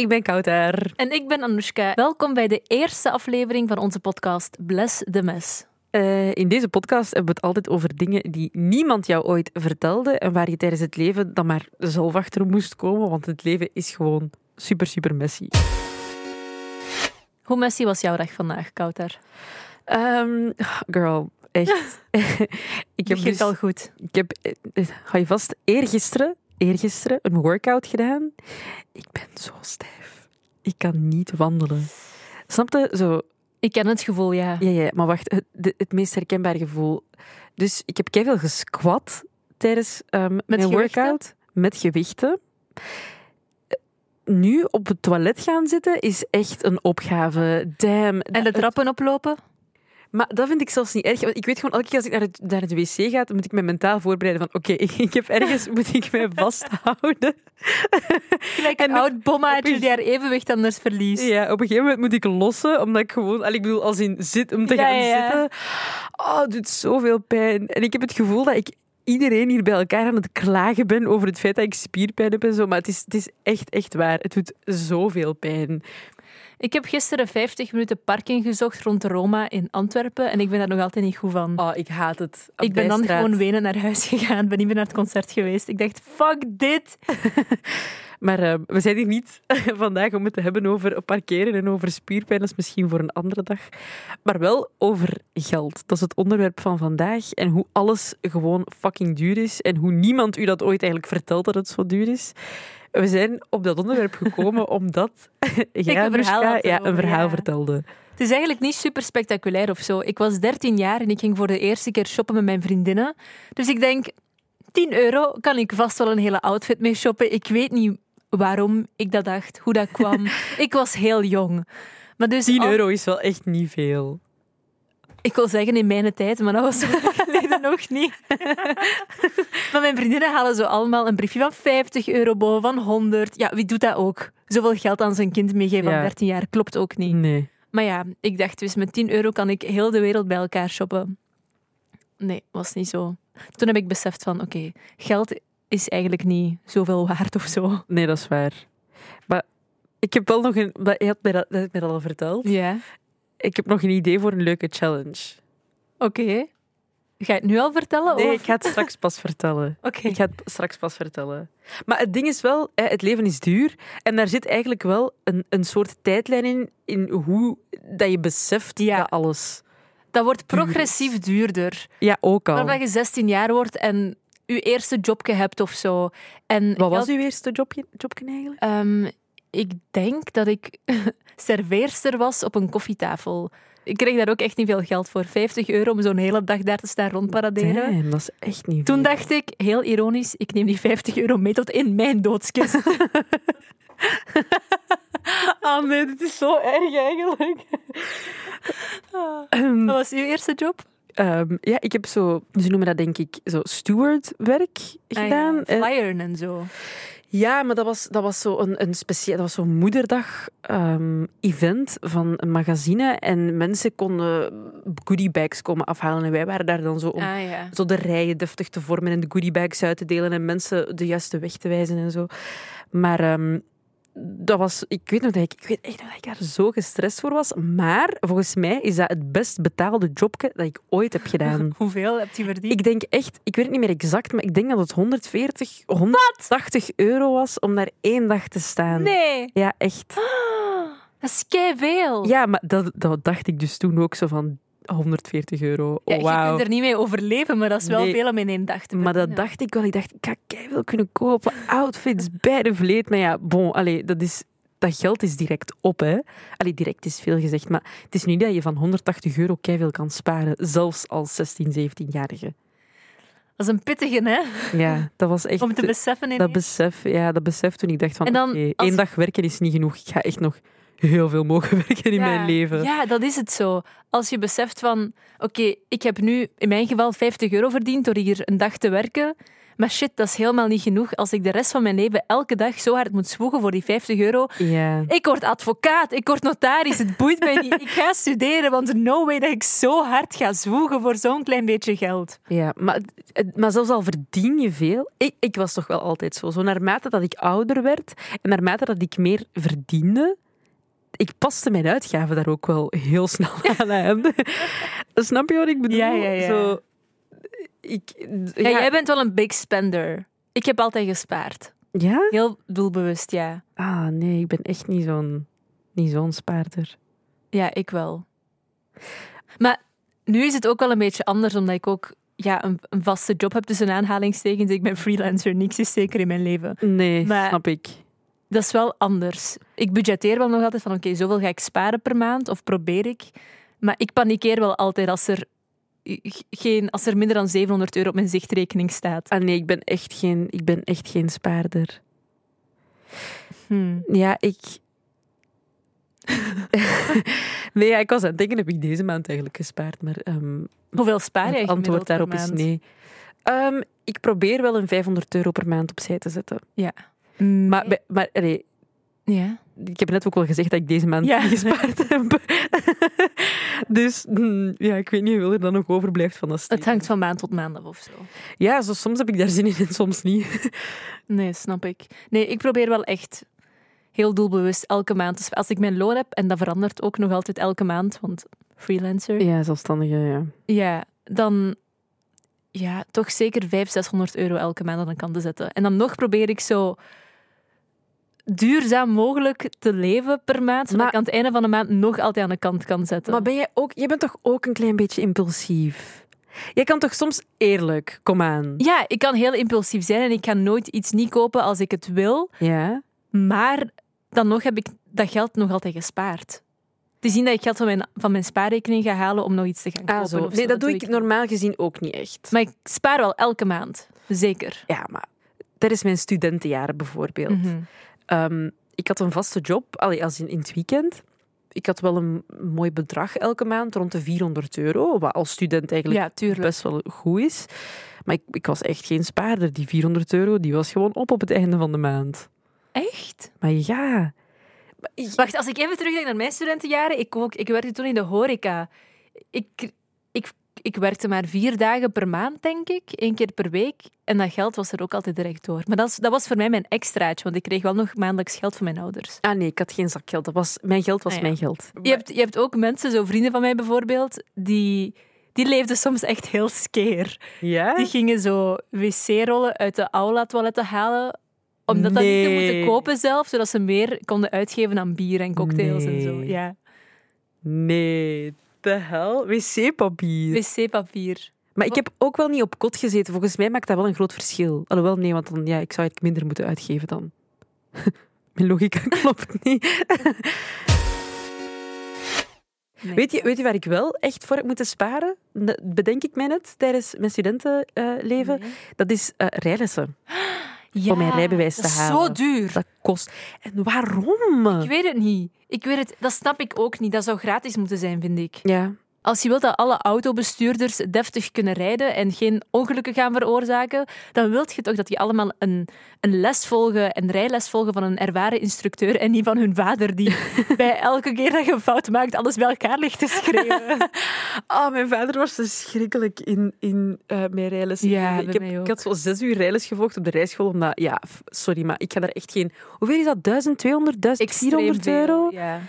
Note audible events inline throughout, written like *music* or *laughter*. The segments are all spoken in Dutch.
Ik ben Kouter. En ik ben Anoushka. Welkom bij de eerste aflevering van onze podcast Bless the Mess. Uh, in deze podcast hebben we het altijd over dingen die niemand jou ooit vertelde en waar je tijdens het leven dan maar zelf achter moest komen, want het leven is gewoon super, super messy. Hoe messy was jouw dag vandaag, Kouter? Um, girl, echt. *laughs* ik heb dus, al goed. Ik heb, eh, ga je vast, eergisteren, eergisteren een workout gedaan. Ik ben zo stijf. Ik kan niet wandelen. Snapte? Zo, ik ken het gevoel, ja. Ja, ja maar wacht, het, het meest herkenbare gevoel. Dus ik heb veel gesquat tijdens um, met mijn workout met gewichten. Nu op het toilet gaan zitten is echt een opgave. Damn. En de trappen oplopen? Maar dat vind ik zelfs niet erg. Want ik weet gewoon, elke keer als ik naar het, naar het wc ga, moet ik me mentaal voorbereiden van oké, *laughs* ik, ik, heb ergens, moet ik mij vasthouden. *laughs* Gelijk een oud bommaatje die haar evenwicht anders verliest. Ja, op een gegeven moment moet ik lossen, omdat ik gewoon, ik bedoel, als in zit, om te gaan zitten. Oh, het doet zoveel pijn. En ik heb het gevoel dat ik iedereen hier bij elkaar aan het klagen ben over het feit dat ik spierpijn heb en zo. Maar het is, het is echt, echt waar. Het doet zoveel pijn. Ik heb gisteren 50 minuten parking gezocht rond Roma in Antwerpen en ik ben daar nog altijd niet goed van. Oh, ik haat het. ik ben dan gewoon wenen naar huis gegaan, ben niet meer naar het concert geweest. Ik dacht, fuck dit! *laughs* maar uh, we zijn hier niet *laughs* vandaag om het te hebben over parkeren en over spierpijn. Dat is misschien voor een andere dag. Maar wel over geld. Dat is het onderwerp van vandaag. En hoe alles gewoon fucking duur is. En hoe niemand u dat ooit eigenlijk vertelt dat het zo duur is. We zijn op dat onderwerp gekomen *laughs* omdat jij een verhaal, ja, een verhaal vertelde. Het is eigenlijk niet super spectaculair of zo. Ik was 13 jaar en ik ging voor de eerste keer shoppen met mijn vriendinnen. Dus ik denk, 10 euro kan ik vast wel een hele outfit mee shoppen. Ik weet niet waarom ik dat dacht, hoe dat kwam. *laughs* ik was heel jong. Maar dus 10 euro is wel echt niet veel. Ik wil zeggen in mijn tijd, maar dat was *laughs* nog niet. *laughs* maar mijn vriendinnen halen zo allemaal een briefje van 50 euro boven, van 100. Ja, wie doet dat ook? Zoveel geld aan zijn kind meegeven van 13 jaar klopt ook niet. Nee. Maar ja, ik dacht dus met 10 euro kan ik heel de wereld bij elkaar shoppen. Nee, was niet zo. Toen heb ik beseft van, oké, geld is eigenlijk niet zoveel waard of zo. Nee, dat is waar. Maar ik heb wel nog een... Je had mij dat, dat, mij dat al verteld. Ja. Ik heb nog een idee voor een leuke challenge. Oké. Ga je het nu al vertellen? Nee, ik ga het straks pas vertellen. *laughs* Oké. Ik ga het straks pas vertellen. Maar het ding is wel, het leven is duur. En daar zit eigenlijk wel een, een soort tijdlijn in, in hoe dat je beseft ja. dat alles... Dat wordt progressief duurder. Ja, ook al. Waarbij je 16 jaar wordt en je eerste jobje hebt of zo. En Wat was uw eerste jobje, jobje eigenlijk? Um, ik denk dat ik *laughs* serveerster was op een koffietafel. Ik kreeg daar ook echt niet veel geld voor. 50 euro om zo'n hele dag daar te staan rondparaderen. Nee, dat is echt niet Toen dacht ik, heel ironisch, ik neem die 50 euro mee tot in mijn doodskist. *laughs* *laughs* ah nee, dit is zo erg eigenlijk. Wat was uw eerste job? Um, ja, ik heb zo, ze noemen dat denk ik, zo stewardwerk gedaan. Ah, ja, flyeren en zo. Ja, maar dat was, dat was zo een, een dat was zo'n moederdag-event ehm, van een magazine. En mensen konden goodiebags komen afhalen. En wij waren daar dan zo om ah, zo de rijen deftig te vormen en de goodiebags uit te delen en mensen de juiste weg te wijzen en zo. Maar um, dat was, ik weet nog dat ik, ik weet echt dat ik daar zo gestrest voor was. Maar volgens mij is dat het best betaalde jobje dat ik ooit heb gedaan. *laughs* Hoeveel heb je verdiend? Ik denk echt, ik weet het niet meer exact, maar ik denk dat het 140, 180 euro was om daar één dag te staan. Nee. Ja, echt. dat is veel. Ja, maar dat, dat dacht ik dus toen ook zo van. 140 euro. Ja, Je kunt er niet mee overleven, maar dat is wel veel om in één dag te Maar dat dacht ik wel. Ik dacht, ik ga wel kunnen kopen. Outfits bij de vleet. Maar ja, bon, allee, dat, is, dat geld is direct op. Hè. Allee, direct is veel gezegd. Maar het is niet dat je van 180 euro veel kan sparen. Zelfs als 16, 17-jarige. Dat is een pittige, hè? Ja, dat was echt... Om te beseffen. Dat besef, ja, dat besef toen ik dacht van, oké, één dag werken is niet genoeg. Ik ga echt nog heel veel mogen *laughs* werken in mijn leven. Ja, dat is het zo. Als je beseft van, oké, ik heb nu in mijn geval 50 euro verdiend door hier een dag te werken, Maar shit, dat is helemaal niet genoeg als ik de rest van mijn leven elke dag zo hard moet zwoegen voor die 50 euro. Ik word advocaat, ik word notaris, het boeit mij niet. *laughs* Ik ga studeren, want no way dat ik zo hard ga zwoegen voor zo'n klein beetje geld. Ja, maar, maar zelfs al verdien je veel... Ik, ik was toch wel altijd zo. Zo naarmate dat ik ouder werd en naarmate dat ik meer verdiende... Ik paste mijn uitgaven daar ook wel heel snel *laughs* aan aan. Snap je wat ik bedoel? Ja, ja, ja. Zo, ik, Ja, jij bent wel een big spender. Ik heb altijd gespaard. Ja? Heel doelbewust, ja. Ah, nee, ik ben echt niet zo'n niet zo'n spaarder. Ja, ik wel. Maar nu is het ook wel een beetje anders, omdat ik ook ja, een, een vaste job heb tussen aanhalingstekens. Ik ben freelancer, niks is zeker in mijn leven. Nee, Maar- snap ik. Dat is wel anders. Ik budgetteer wel nog altijd van oké, zoveel ga ik sparen per maand, of probeer ik. Maar ik panikeer wel altijd als er, geen, als er minder dan 700 euro op mijn zichtrekening staat. Ah nee, ik ben echt geen, ik ben echt geen spaarder. Hmm. Ja, ik... *laughs* nee, ja, ik was aan het denken, heb ik deze maand eigenlijk gespaard? Maar ehm, Hoeveel spaar jij het antwoord daarop is nee. Ehm, ik probeer wel een 500 euro per maand opzij te zetten. Mm, Maar, bij- maar nee, ja. ik heb net ook wel gezegd dat ik deze maand Ja. gespaard heb. *laughs* dus mm, ja, ik weet niet hoeveel er dan nog overblijft van dat Het hangt van maand tot maand af of zo. Ja, zo, soms heb ik daar zin in en soms niet. *laughs* Nee, snap ik. Nee, ik probeer wel echt heel doelbewust elke maand. Dus als ik mijn loon heb, en dat verandert ook nog altijd elke maand, want freelancer, Ja, zelfstandige, ja. ja, dan ja, toch zeker 500, 600 euro elke maand aan de kant te zetten. En dan nog probeer ik zo duurzaam mogelijk te leven per maand, zodat Maar- ik aan het einde van de maand nog altijd aan de kant kan zetten. Maar ben jij ook, jij bent toch ook een klein beetje impulsief? Jij kan toch soms eerlijk, kom aan. Ja, ik kan heel impulsief zijn en ik ga nooit iets niet kopen als ik het wil. Ja? Maar dan nog heb ik dat geld nog altijd gespaard. Te zien dat ik geld van mijn, van mijn spaarrekening ga halen om nog iets te gaan kopen. Ah, zo. of Nee, dat doe ik normaal gezien ook niet echt. Maar ik spaar wel elke maand. Zeker. Ja, maar dat is mijn studentenjaren bijvoorbeeld. Mhm. Ehm, ik had een vaste job, allee, als in, in het weekend. Ik had wel een mooi bedrag elke maand, rond de 400 euro, wat als student eigenlijk Ja, best wel goed is. Maar ik, ik was echt geen spaarder. Die 400 euro die was gewoon op op het einde van de maand. Echt? Maar ja... Wacht, als ik even terugdenk naar mijn studentenjaren. Ik, ook, ik werkte toen in de horeca. Ik, ik, werkte maar vier dagen per maand, denk ik. één keer per week. En dat geld was er ook altijd direct door. Maar dat, is- dat was voor mij mijn extraatje, want ik kreeg wel nog maandelijks geld van mijn ouders. Ah nee, ik had geen zakgeld. Dat was, mijn geld was Ah, ja. mijn geld. Je hebt, je hebt ook mensen, zo vrienden van mij bijvoorbeeld, die, die leefden soms echt heel skeer. Ja? Die gingen zo wc-rollen uit de aula-toiletten halen, om dat dan niet te moeten kopen zelf, zodat ze meer konden uitgeven aan bier en cocktails en zo. Ja. Nee, de hel? Wc-papier. Wc-papier. Maar ik heb ook wel niet op kot gezeten. Volgens mij maakt dat wel een groot verschil. Alhoewel, nee, want dan, ja, ik zou het minder moeten uitgeven dan. *laughs* Mijn logica *laughs* klopt niet. Nee. Weet je, weet je waar ik wel echt voor heb moeten sparen? Dat bedenk ik mij net tijdens mijn studentenleven. Nee. Dat is eh rijlessen. *gasps* Ja, mijn rijbewijs dat te is halen. zo duur. Dat kost... En waarom? Ik weet het niet. Ik weet het, dat snap ik ook niet. Dat zou gratis moeten zijn, vind ik. Ja. Als je wilt dat alle autobestuurders deftig kunnen rijden en geen ongelukken gaan veroorzaken, dan wilt je toch dat die allemaal een, een les volgen, een rijles volgen van een ervaren instructeur en niet van hun vader die *laughs* bij elke keer dat je een fout maakt alles bij elkaar ligt te schreeuwen. *laughs* Ah, mijn vader was verschrikkelijk in, in eh mijn rijles. Ja, ik, heb, ik had zo zes uur rijles gevolgd op de rijschool. Omdat, ja, sorry, maar ik ga daar echt geen... Hoeveel is dat? 1200, 1400 Extreem euro? Ja.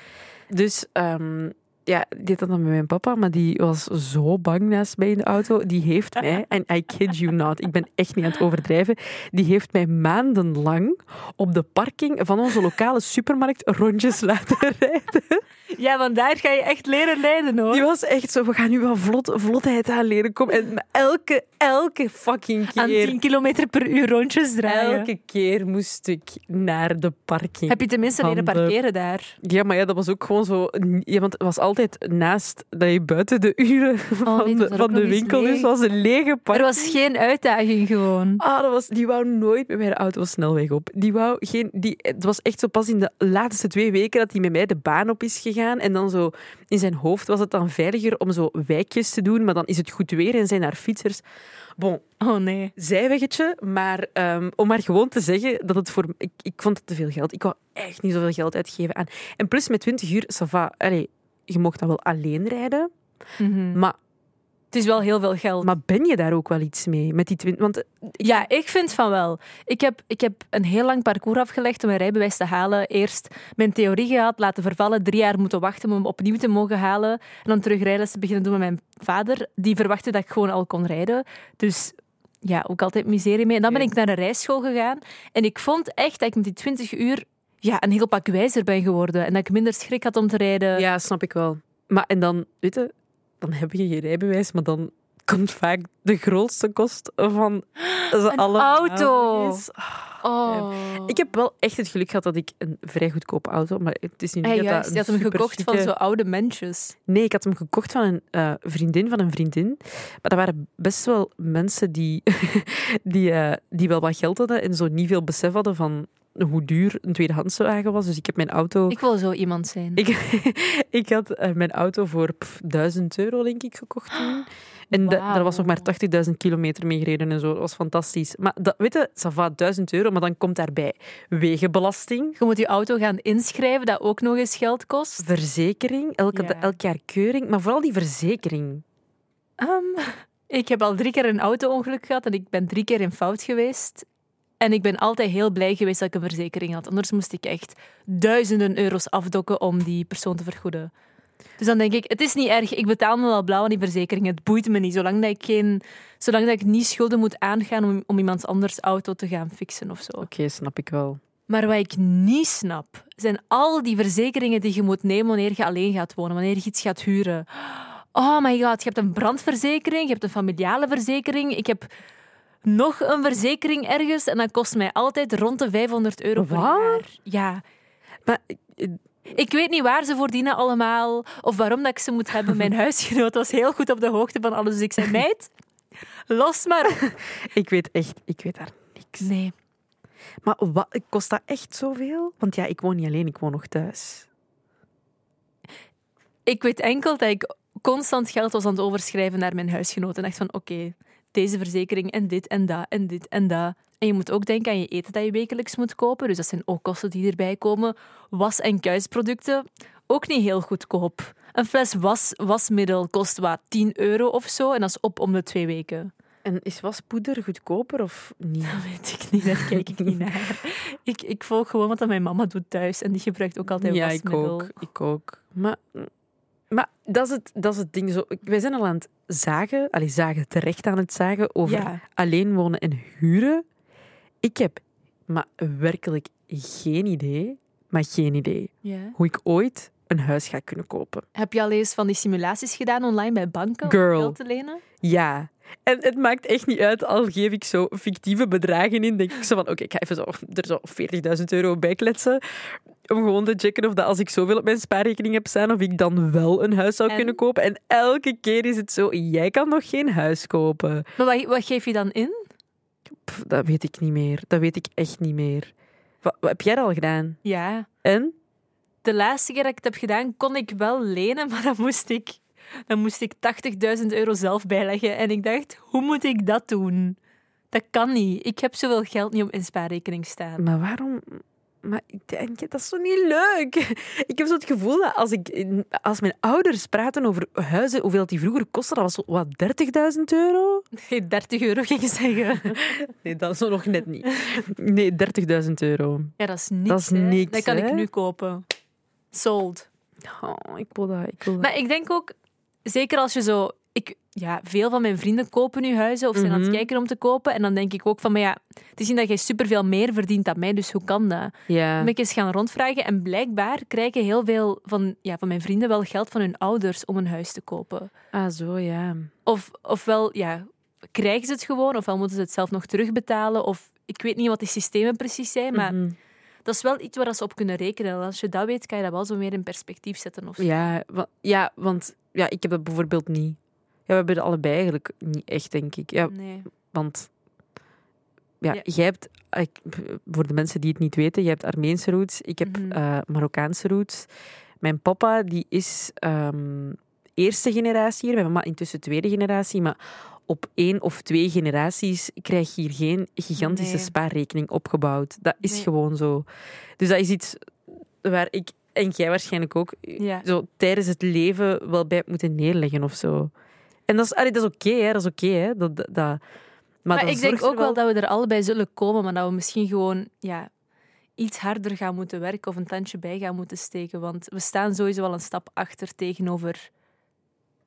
Dus ehm, ja, deed dat dan met mijn papa, maar die was zo bang naast mij in de auto. Die heeft mij, *laughs* en I kid you not, ik ben echt niet aan het overdrijven, die heeft mij maandenlang op de parking van onze lokale supermarkt rondjes laten *laughs* rijden. Ja, want daar ga je echt leren rijden hoor. Die was echt zo, we gaan nu wel vlot, vlotheid aanleren. Kom. En elke, elke fucking Aan keer, 10 km per uur rondjes draaien. elke keer moest ik naar de parking. Heb je tenminste leren Van de- parkeren daar? Ja, maar ja, dat was ook gewoon zo... Ja, want het was altijd naast dat je buiten de uren van nee, de, er van de winkel dus was een lege Er parking. was geen uitdaging gewoon. Ah, dat was, die wou nooit met mij de auto snelweg op. Die wou geen, die, het was echt zo pas in de laatste twee weken dat hij met mij de baan op is gegaan. Gaan. En dan zo, in zijn hoofd was het dan veiliger om zo wijkjes te doen, maar dan is het goed weer en zijn daar fietsers. Bon, Oh nee. zijweggetje, maar ehm, om maar gewoon te zeggen dat het voor... Ik, ik vond het te veel geld. Ik wou echt niet zoveel geld uitgeven aan... En plus met 20 uur, ça va. Allee, je mocht dan wel alleen rijden, Mhm. maar, Het is wel heel veel geld. maar ben je daar ook wel iets mee? Met die 20... Want eh, Ja, ik vind van wel. Ik heb, ik heb een heel lang parcours afgelegd om mijn rijbewijs te halen. Eerst mijn theorie gehad, laten vervallen, drie jaar moeten wachten om hem opnieuw te mogen halen. En dan terug rijlessen beginnen doen met mijn vader. Die verwachtte dat ik gewoon al kon rijden. Dus ja, ook altijd miserie mee. En dan ben ik naar de rijschool gegaan. En ik vond echt dat ik met die 20 uur ja, een heel pak wijzer ben geworden. En dat ik minder schrik had om te rijden. Ja, snap ik wel. Maar en dan, weet je, dan heb je je rijbewijs, maar dan komt vaak de grootste kost van ze Een allemaal auto. eens. Oh. Ik heb wel echt het geluk gehad dat ik een vrij goedkope auto, maar het is niet Hey, dat juist, dat je had hem gekocht van zo oude mensjes. Nee, ik had hem gekocht van een eh, vriendin van een vriendin. Maar dat waren best wel mensen die, *laughs* die, eh, die wel wat geld hadden en zo niet veel besef hadden van hoe duur een tweedehands wagen was. Dus ik heb mijn auto... Ik wil zo iemand zijn. Ik, *laughs* ik had eh, mijn auto voor pff, 1000 euro, denk ik, gekocht toen. *gasps* En da- daar was nog maar 80.000 kilometer mee gereden en zo. Dat was fantastisch. Maar dat, weet je, ça va, 1000 euro, maar dan komt daarbij wegenbelasting, Je moet je auto gaan inschrijven, dat ook nog eens geld kost. verzekering, elke, Ja. elk jaar keuring. Maar vooral die verzekering. Ehm, ik heb al drie keer een auto-ongeluk gehad en ik ben drie keer in fout geweest. En ik ben altijd heel blij geweest dat ik een verzekering had. Anders moest ik echt duizenden euro's afdokken om die persoon te vergoeden. Dus dan denk ik, het is niet erg, ik betaal me wel blauw aan die verzekering. Het boeit me niet, zolang dat ik, geen, zolang dat ik niet schulden moet aangaan om, om iemand anders auto te gaan fixen of zo. Oké, snap ik wel. Maar wat ik niet snap, zijn al die verzekeringen die je moet nemen wanneer je alleen gaat wonen, wanneer je iets gaat huren. Oh my god, je hebt een brandverzekering, je hebt een familiale verzekering, ik heb nog een verzekering ergens en dat kost mij altijd rond de 500 euro per Wat? jaar. Ja. Maar eh, Ik weet niet waar ze voor dienen allemaal, of waarom dat ik ze moet hebben. Mijn *laughs* huisgenoot was heel goed op de hoogte van alles, dus ik zei, meid, los maar *laughs* ik weet echt, ik weet daar niks. Nee. Maar wat, kost dat echt zoveel? Want ja, ik woon niet alleen, ik woon nog thuis. Ik weet enkel dat ik constant geld was aan het overschrijven naar mijn huisgenoot. En dacht van, oké, deze verzekering en dit en dat en dit en dat. En je moet ook denken aan je eten dat je wekelijks moet kopen. Dus dat zijn ook kosten die erbij komen. Was- en kuisproducten, ook niet heel goedkoop. Een fles was, wasmiddel kost wat 10 euro of zo. En dat is op om de twee weken. En is waspoeder goedkoper of niet? Dat weet ik niet, daar kijk ik niet naar. Ik, ik volg gewoon wat mijn mama doet thuis. En die gebruikt ook altijd ja, ik wasmiddel. ook. Ik ook. Maar, maar dat, is het, dat is het ding. Zo, wij zijn al aan het zagen, allee, zagen, terecht aan het zagen over Ja. alleen wonen en huren. Ik heb maar werkelijk geen idee, maar geen idee, Ja. hoe ik ooit een huis ga kunnen kopen. Heb je al eens van die simulaties gedaan online bij banken Girl. om geld te lenen? Ja. En het maakt echt niet uit, al geef ik zo fictieve bedragen in, denk ik zo van, oké, ik ga even zo, er zo 40.000 euro bij kletsen, om gewoon te checken of dat als ik zoveel op mijn spaarrekening heb staan, of ik dan wel een huis zou En? kunnen kopen. En elke keer is het zo, jij kan nog geen huis kopen. Maar wat, wat geef je dan in? Pff, dat weet ik niet meer. Dat weet ik echt niet meer. Wat, wat heb jij al gedaan? Ja, En? de laatste keer dat ik het heb gedaan, kon ik wel lenen, *laughs* maar dan moest ik, dan moest ik 80.000 euro zelf bijleggen. En ik dacht, hoe moet ik dat doen? Dat kan niet. Ik heb zoveel geld niet op mijn spaarrekening staan. Maar waarom... Maar ik denk, dat is zo niet leuk. Ik heb zo het gevoel dat als, ik, als mijn ouders praten over huizen, hoeveel die vroeger kostten, dat was zo, wat, 30.000 euro? Geen 30 euro ging zeggen. *laughs* Nee, dat is nog net niet. Nee, 30.000 euro. Ja, dat is niks. Dat is niks, Dat kan hè? ik nu kopen. Sold. Oh, ik wil dat. Ik wil dat. Maar ik denk ook, zeker als je zo... Ik, ja, veel van mijn vrienden kopen nu huizen of zijn aan het Mhm. kijken om te kopen. En dan denk ik ook van, maar ja, het is niet dat jij superveel meer verdient dan mij, dus hoe kan dat? ja. Dan ben ik eens gaan rondvragen en blijkbaar krijgen heel veel van, ja, van mijn vrienden wel geld van hun ouders om een huis te kopen. Ah, zo, ja. Of, ofwel ja, krijgen ze het gewoon, ofwel moeten ze het zelf nog terugbetalen. Of ik weet niet wat die systemen precies zijn, maar Mhm. dat is wel iets waar ze op kunnen rekenen. En als je dat weet, kan je dat wel zo meer in perspectief zetten. Of zo. Ja, wa- ja, want ja, ik heb dat bijvoorbeeld niet. We hebben het allebei eigenlijk niet echt, denk ik. Ja, Nee. want ja, Ja. jij hebt, voor de mensen die het niet weten, je hebt Armeense roots, ik heb Mhm. eh, Marokkaanse roots. Mijn papa die is ehm, eerste generatie hier. Mijn mama intussen tweede generatie. Maar op één of twee generaties krijg je hier geen gigantische Nee. spaarrekening opgebouwd. Dat is Nee. gewoon zo. Dus dat is iets waar ik en jij waarschijnlijk ook Ja. zo tijdens het leven wel bij moeten neerleggen of zo. En dat is, allee, dat is oké, hè? Dat is oké, hè? Dat, dat, maar, ik denk ook wel dat we er allebei zullen komen, maar dat we misschien gewoon ja, iets harder gaan moeten werken of een tandje bij gaan moeten steken. Want we staan sowieso al een stap achter tegenover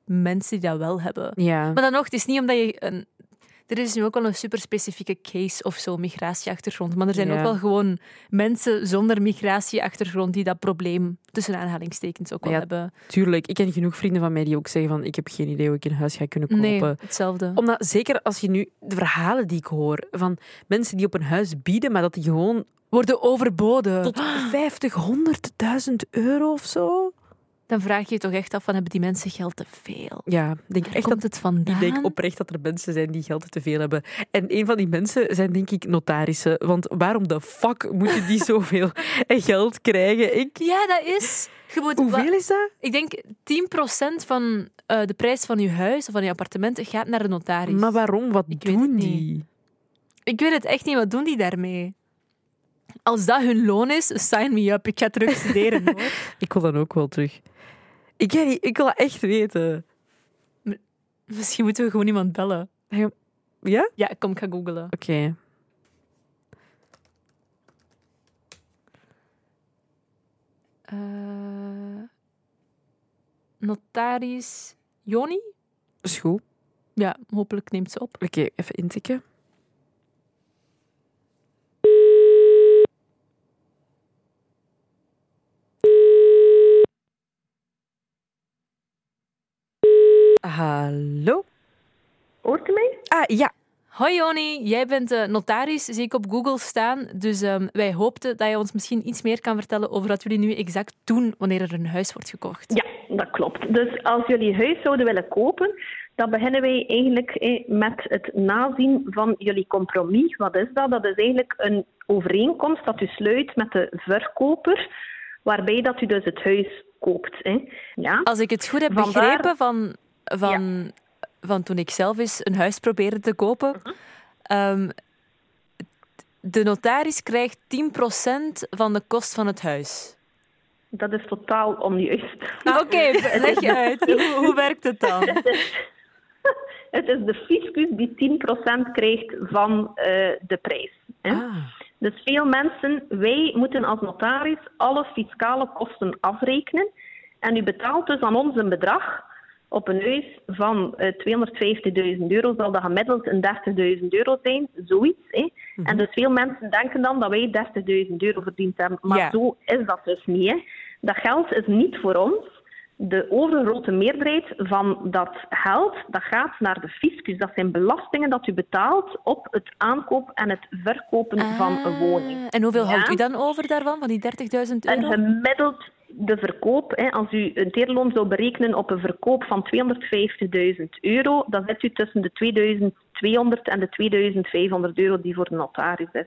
mensen die dat wel hebben. Ja. Maar dan nog, het is niet omdat je een. Er is nu ook wel een super specifieke case of zo, migratieachtergrond. Maar er zijn Ja. ook wel gewoon mensen zonder migratieachtergrond die dat probleem tussen aanhalingstekens ook wel Ja, hebben. Tuurlijk, ik ken genoeg vrienden van mij die ook zeggen van ik heb geen idee hoe ik een huis ga kunnen kopen. Nee, hetzelfde. Omdat zeker als je nu de verhalen die ik hoor van mensen die op een huis bieden, maar dat die gewoon Worden overboden. tot 50, 100.000 euro of zo. Dan vraag je je toch echt af van hebben die mensen geld te veel? Ja, denk Waar echt komt dat het vandaan? ik denk oprecht dat er mensen zijn die geld te veel hebben. En een van die mensen zijn denk ik notarissen. Want waarom de fuck moeten die *laughs* zoveel geld krijgen? Ik, Ja, dat is. Je moet, hoeveel is dat? Ik denk 10% van eh, de prijs van je huis of van je appartement gaat naar de notaris. Maar waarom? Wat Ik doen die? Ik weet het echt niet. Wat doen die daarmee? Als dat hun loon is, sign me up. Ik ga terug studeren *laughs* hoor. Ik wil dan ook wel terug. Ik, ik wil dat echt weten. Misschien moeten we gewoon iemand bellen. Ja? Ja, kom, ik ga googlen. Oké. Eh, notaris Joni? Is goed. Ja, hopelijk neemt ze op. Oké, even intikken. Hallo? Hoort u mij? Ah, ja. Hoi Joni, jij bent eh, notaris, zie ik op Google staan. Dus ehm, wij hoopten dat je ons misschien iets meer kan vertellen over wat jullie nu exact doen wanneer er een huis wordt gekocht. Ja, dat klopt. Dus als jullie huis zouden willen kopen, dan beginnen wij eigenlijk eh, met het nazien van jullie compromis. Wat is dat? Dat is eigenlijk een overeenkomst dat u sluit met de verkoper, waarbij dat u dus het huis koopt. Hè. Ja? Als ik het goed heb Vandaar- begrepen van, van, van toen ik zelf eens een huis probeerde te kopen, ehm, de notaris krijgt 10% van de kost van het huis. Dat is totaal onjuist. Oké, *laughs* leg je uit. Hoe, hoe werkt het dan? *laughs* Het is de fiscus die 10% krijgt van eh, de prijs. Hè. Ah. Dus veel mensen, wij moeten als notaris alle fiscale kosten afrekenen. En u betaalt dus aan ons een bedrag op een huis van eh 250.000 euro, zal dat gemiddeld een 30.000 euro zijn, zoiets. Hè. En dus veel mensen denken dan dat wij 30.000 euro verdiend hebben. Maar Ja. zo is dat dus niet. Hè. Dat geld is niet voor ons. De overgrote meerderheid van dat geld dat gaat naar de fiscus. Dat zijn belastingen dat u betaalt op het aankoop en het verkopen van een woning. Ah, En hoeveel Ja. houdt u dan over daarvan, van die 30.000 En euro? gemiddeld de verkoop, hè, als u een teerloon zou berekenen op een verkoop van 250.000 euro, dan zit u tussen de 2200 en de 2500 euro die voor de notaris is.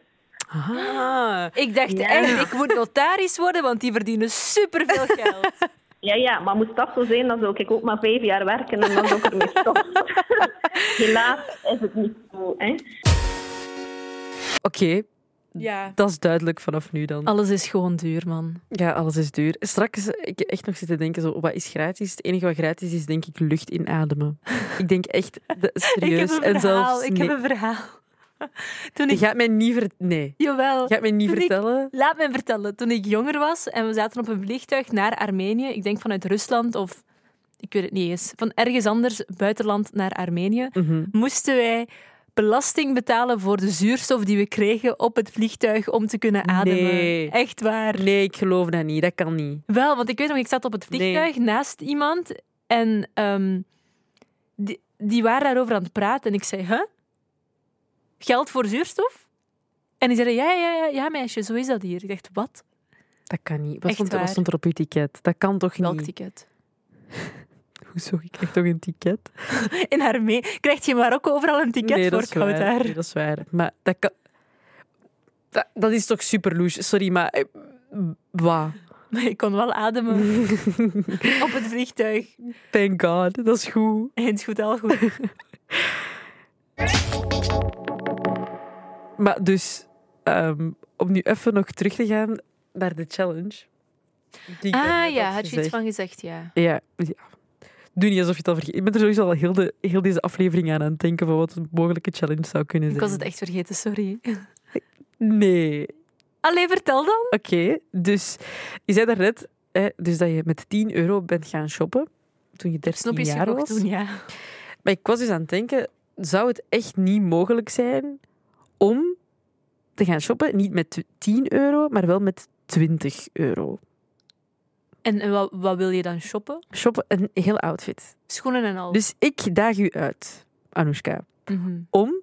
Ah. Ik dacht Ja. echt, ik moet notaris worden, want die verdienen superveel *laughs* geld. Ja, ja, maar moest dat zo zijn, dan zou ik ook maar vijf jaar werken en dan zou ik ermee stoppen. *laughs* Helaas is het niet zo. Hè. Oké, Ja. dat is duidelijk vanaf nu dan. Alles is gewoon duur, man. Ja, alles is duur. Straks, ik echt nog zitten denken, zo, wat is gratis? Het enige wat gratis is, denk ik, lucht inademen. Ik denk echt, de- serieus. *laughs* ik heb een en verhaal. zelfs, ik nee. heb een verhaal. *laughs* Toen Je ik... gaat mij niet ver... Nee. Jawel. Je gaat mij niet Toen ik- vertellen. Laat mij vertellen. Toen ik jonger was en we zaten op een vliegtuig naar Armenië, ik denk vanuit Rusland of ik weet het niet eens, van ergens anders, buitenland naar Armenië, Mhm. moesten wij belasting betalen voor de zuurstof die we kregen op het vliegtuig om te kunnen ademen. Nee. Echt waar. Nee, ik geloof dat niet. Dat kan niet. Wel, want ik weet nog, ik zat op het vliegtuig naast iemand en ehm, die, die waren daarover aan het praten. En ik zei, huh? Geld voor zuurstof? En die zeiden, ja, ja, ja, ja, meisje, zo is dat hier. Ik dacht, wat? Dat kan niet. Wat, stond, er- wat stond er op uw ticket? Dat kan toch Welk niet? ticket? *laughs* Hoezo? Ik krijg toch een ticket? *laughs* In Armee krijg je in Marokko overal een ticket nee, voor koud daar. Nee, dat is waar. Maar dat kan... Dat, dat is toch super louche. Sorry, maar... eh, Wat? *laughs* Maar ik kon wel ademen op het vliegtuig. Thank God, dat is goed. En het is goed, al goed. Maar dus, ehm, om nu even nog terug te gaan naar de challenge. die Ah ja, had had je iets van gezegd, ja. Ja, ja. Doe niet alsof je het al vergeet. Ik ben er sowieso al heel, de, heel deze aflevering aan aan het denken van wat een mogelijke challenge zou kunnen Ik zijn. was het echt vergeten, sorry. Nee. Allee, vertel dan. Oké, dus je zei daarnet hè, dus dat je met 10 euro bent gaan shoppen toen je 13 Snoepjes jaar was. toen, ja. Maar ik was dus aan het denken, zou het echt niet mogelijk zijn om te gaan shoppen, niet met 10 euro, maar wel met 20 euro? En en wat, wat wil je dan shoppen? Shoppen een heel outfit. Schoenen en al. Dus ik daag u uit, Anoushka, Mhm. om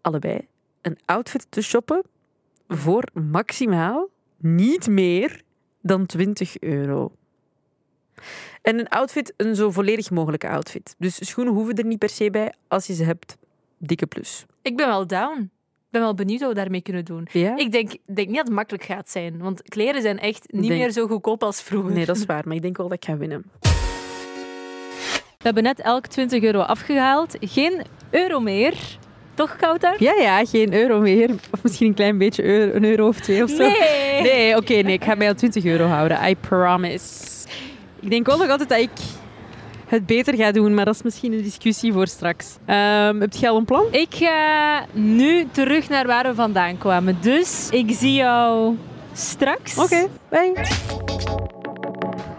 allebei een outfit te shoppen voor maximaal niet meer dan 20 euro. En een outfit, een zo volledig mogelijke outfit. Dus schoenen hoeven er niet per se bij. Als je ze hebt, dikke plus. Ik ben wel down. Ik ben wel benieuwd wat we daarmee kunnen doen. Ja? Ik denk, denk niet dat het makkelijk gaat zijn, want kleren zijn echt niet Denk- meer zo goedkoop als vroeger. Nee, dat is waar. Maar ik denk wel dat ik ga winnen. We hebben net elk 20 euro afgehaald. Geen euro meer. Toch, Kouter? Ja, ja, geen euro meer. Of misschien een klein beetje euro, een euro of twee of zo. Nee. Nee, oké, nee. Ik ga mij aan 20 euro houden. I promise. Ik denk wel nog altijd dat ik het beter ga doen, maar dat is misschien een discussie voor straks. Ehm heb je al een plan? Ik ga nu terug naar waar we vandaan kwamen. Dus ik zie jou straks. Oké, bye.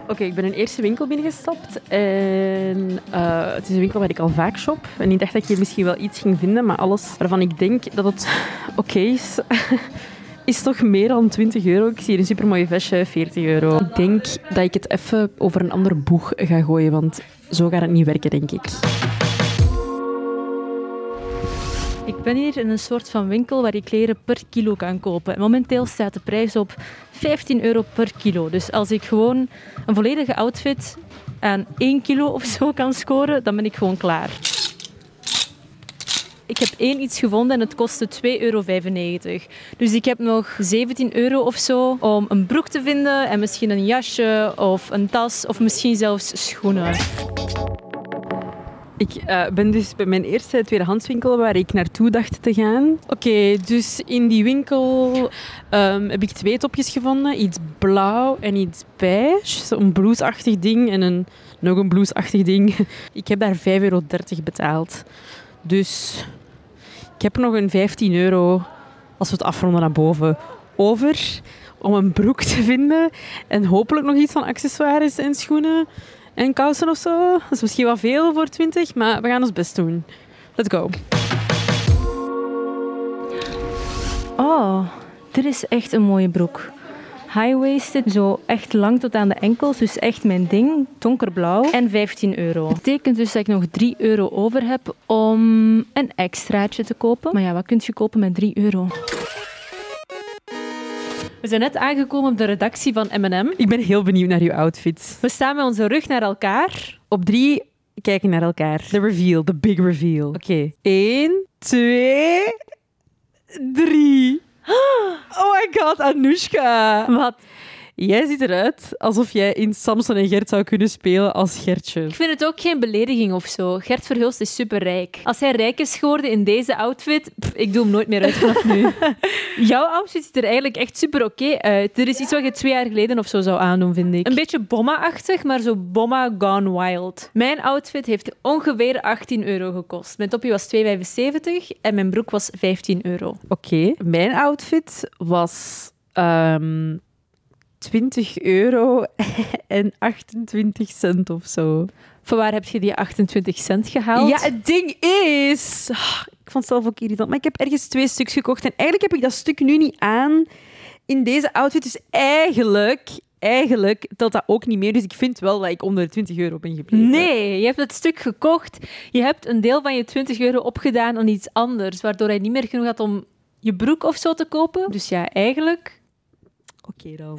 Oké, ik ben een eerste winkel binnengestapt. En eh, het is een winkel waar ik al vaak shop. En ik dacht dat ik hier misschien wel iets ging vinden, maar alles waarvan ik denk dat het *laughs* oké is, is toch meer dan 20 euro. Ik zie hier een supermooie vestje, 40 euro. Ik denk dat ik het even over een ander boeg ga gooien, want zo gaat het niet werken, denk ik. Ik ben hier in een soort van winkel waar je kleren per kilo kan kopen. En momenteel staat de prijs op 15 euro per kilo. Dus als ik gewoon een volledige outfit aan 1 kilo of zo kan scoren, dan ben ik gewoon klaar. Ik heb één iets gevonden en het kostte 2,95 euro. Dus ik heb nog 17 euro of zo om een broek te vinden en misschien een jasje of een tas of misschien zelfs schoenen. Ik eh, ben dus bij mijn eerste tweedehandswinkel waar ik naartoe dacht te gaan. Oké, dus in die winkel ehm, heb ik twee topjes gevonden. Iets blauw en iets beige. Zo'n blouseachtig ding en een, nog een blouseachtig ding. *laughs* Ik heb daar 5,30 euro betaald. Dus ik heb nog een 15 euro, als we het afronden naar boven, over om een broek te vinden. En hopelijk nog iets van accessoires en schoenen en kousen of zo. Dat is misschien wel veel voor 20, maar we gaan ons best doen. Let's go. Oh, dit is echt een mooie broek. High-waisted, zo echt lang tot aan de enkels. Dus echt mijn ding. Donkerblauw. En 15 euro. Dat betekent dus dat ik nog 3 euro over heb om een extraatje te kopen. Maar ja, wat kun je kopen met 3 euro? We zijn net aangekomen op de redactie van M&M. Ik ben heel benieuwd naar uw outfit. We staan met onze rug naar elkaar. Op drie kijken naar elkaar. De reveal, de big reveal. Oké. Eén, twee, drie. *gasps* Oh my god, Anoushka. Wat? Jij ziet eruit alsof jij in Samson en Gert zou kunnen spelen als Gertje. Ik vind het ook geen belediging of zo. Gert Verhulst is superrijk. Als hij rijk is geworden in deze outfit, pff, ik doe hem nooit meer uit vanaf nu. *laughs* Jouw outfit ziet er eigenlijk echt super oké uit. Er is iets wat je twee jaar geleden of zo zou aandoen, vind ik. Een beetje bomma-achtig, maar zo bomma gone wild. Mijn outfit heeft ongeveer 18 euro gekost. Mijn topje was 2,75 en mijn broek was 15 euro. Oké, mijn outfit was ehm 20 euro *laughs* en 28 cent of zo. Van waar heb je die 28 cent gehaald? Ja, het ding is... ah, Ik vond het zelf ook irritant, maar ik heb ergens twee stuks gekocht. En eigenlijk heb ik dat stuk nu niet aan in deze outfit. Dus eigenlijk, eigenlijk telt dat ook niet meer. Dus ik vind wel dat ik onder de 20 euro ben gebleven. Nee, je hebt het stuk gekocht. Je hebt een deel van je 20 euro opgedaan aan iets anders, waardoor hij niet meer genoeg had om je broek of zo te kopen. Dus ja, eigenlijk. Oké dan.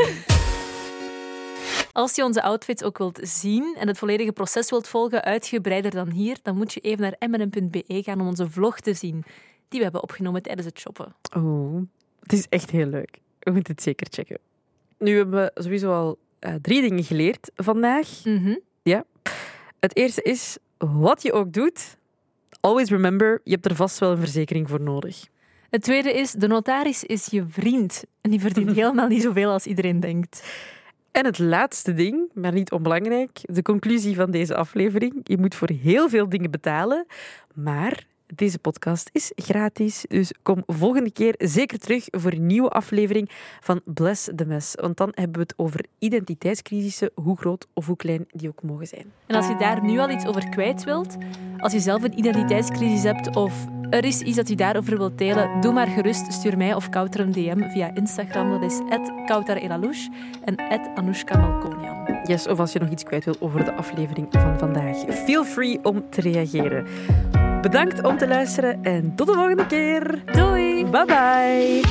Als je onze outfits ook wilt zien en het volledige proces wilt volgen, uitgebreider dan hier, dan moet je even naar mnm.be gaan om onze vlog te zien, die we hebben opgenomen tijdens het shoppen. Oh, het is echt heel leuk. We moeten het zeker checken. Nu hebben we sowieso al eh, drie dingen geleerd vandaag. Mhm. Het eerste is, wat je ook doet, always remember, je hebt er vast wel een verzekering voor nodig. Het tweede is, de notaris is je vriend. En die verdient *laughs* helemaal niet zoveel als iedereen denkt. En het laatste ding, maar niet onbelangrijk, de conclusie van deze aflevering. Je moet voor heel veel dingen betalen, maar deze podcast is gratis. Dus kom volgende keer zeker terug voor een nieuwe aflevering van Bless the Mess. Want dan hebben we het over identiteitscrisissen, hoe groot of hoe klein die ook mogen zijn. En als je daar nu al iets over kwijt wilt, als je zelf een identiteitscrisis hebt of er is iets dat je daarover wilt delen, doe maar gerust. Stuur mij of Kouter een DM via Instagram. Dat is @kouterelalous en Anoushka Malkonian. Yes, of als je nog iets kwijt wil over de aflevering van vandaag. Feel free om te reageren. Bedankt om te luisteren en tot de volgende keer. Doei. Bye bye.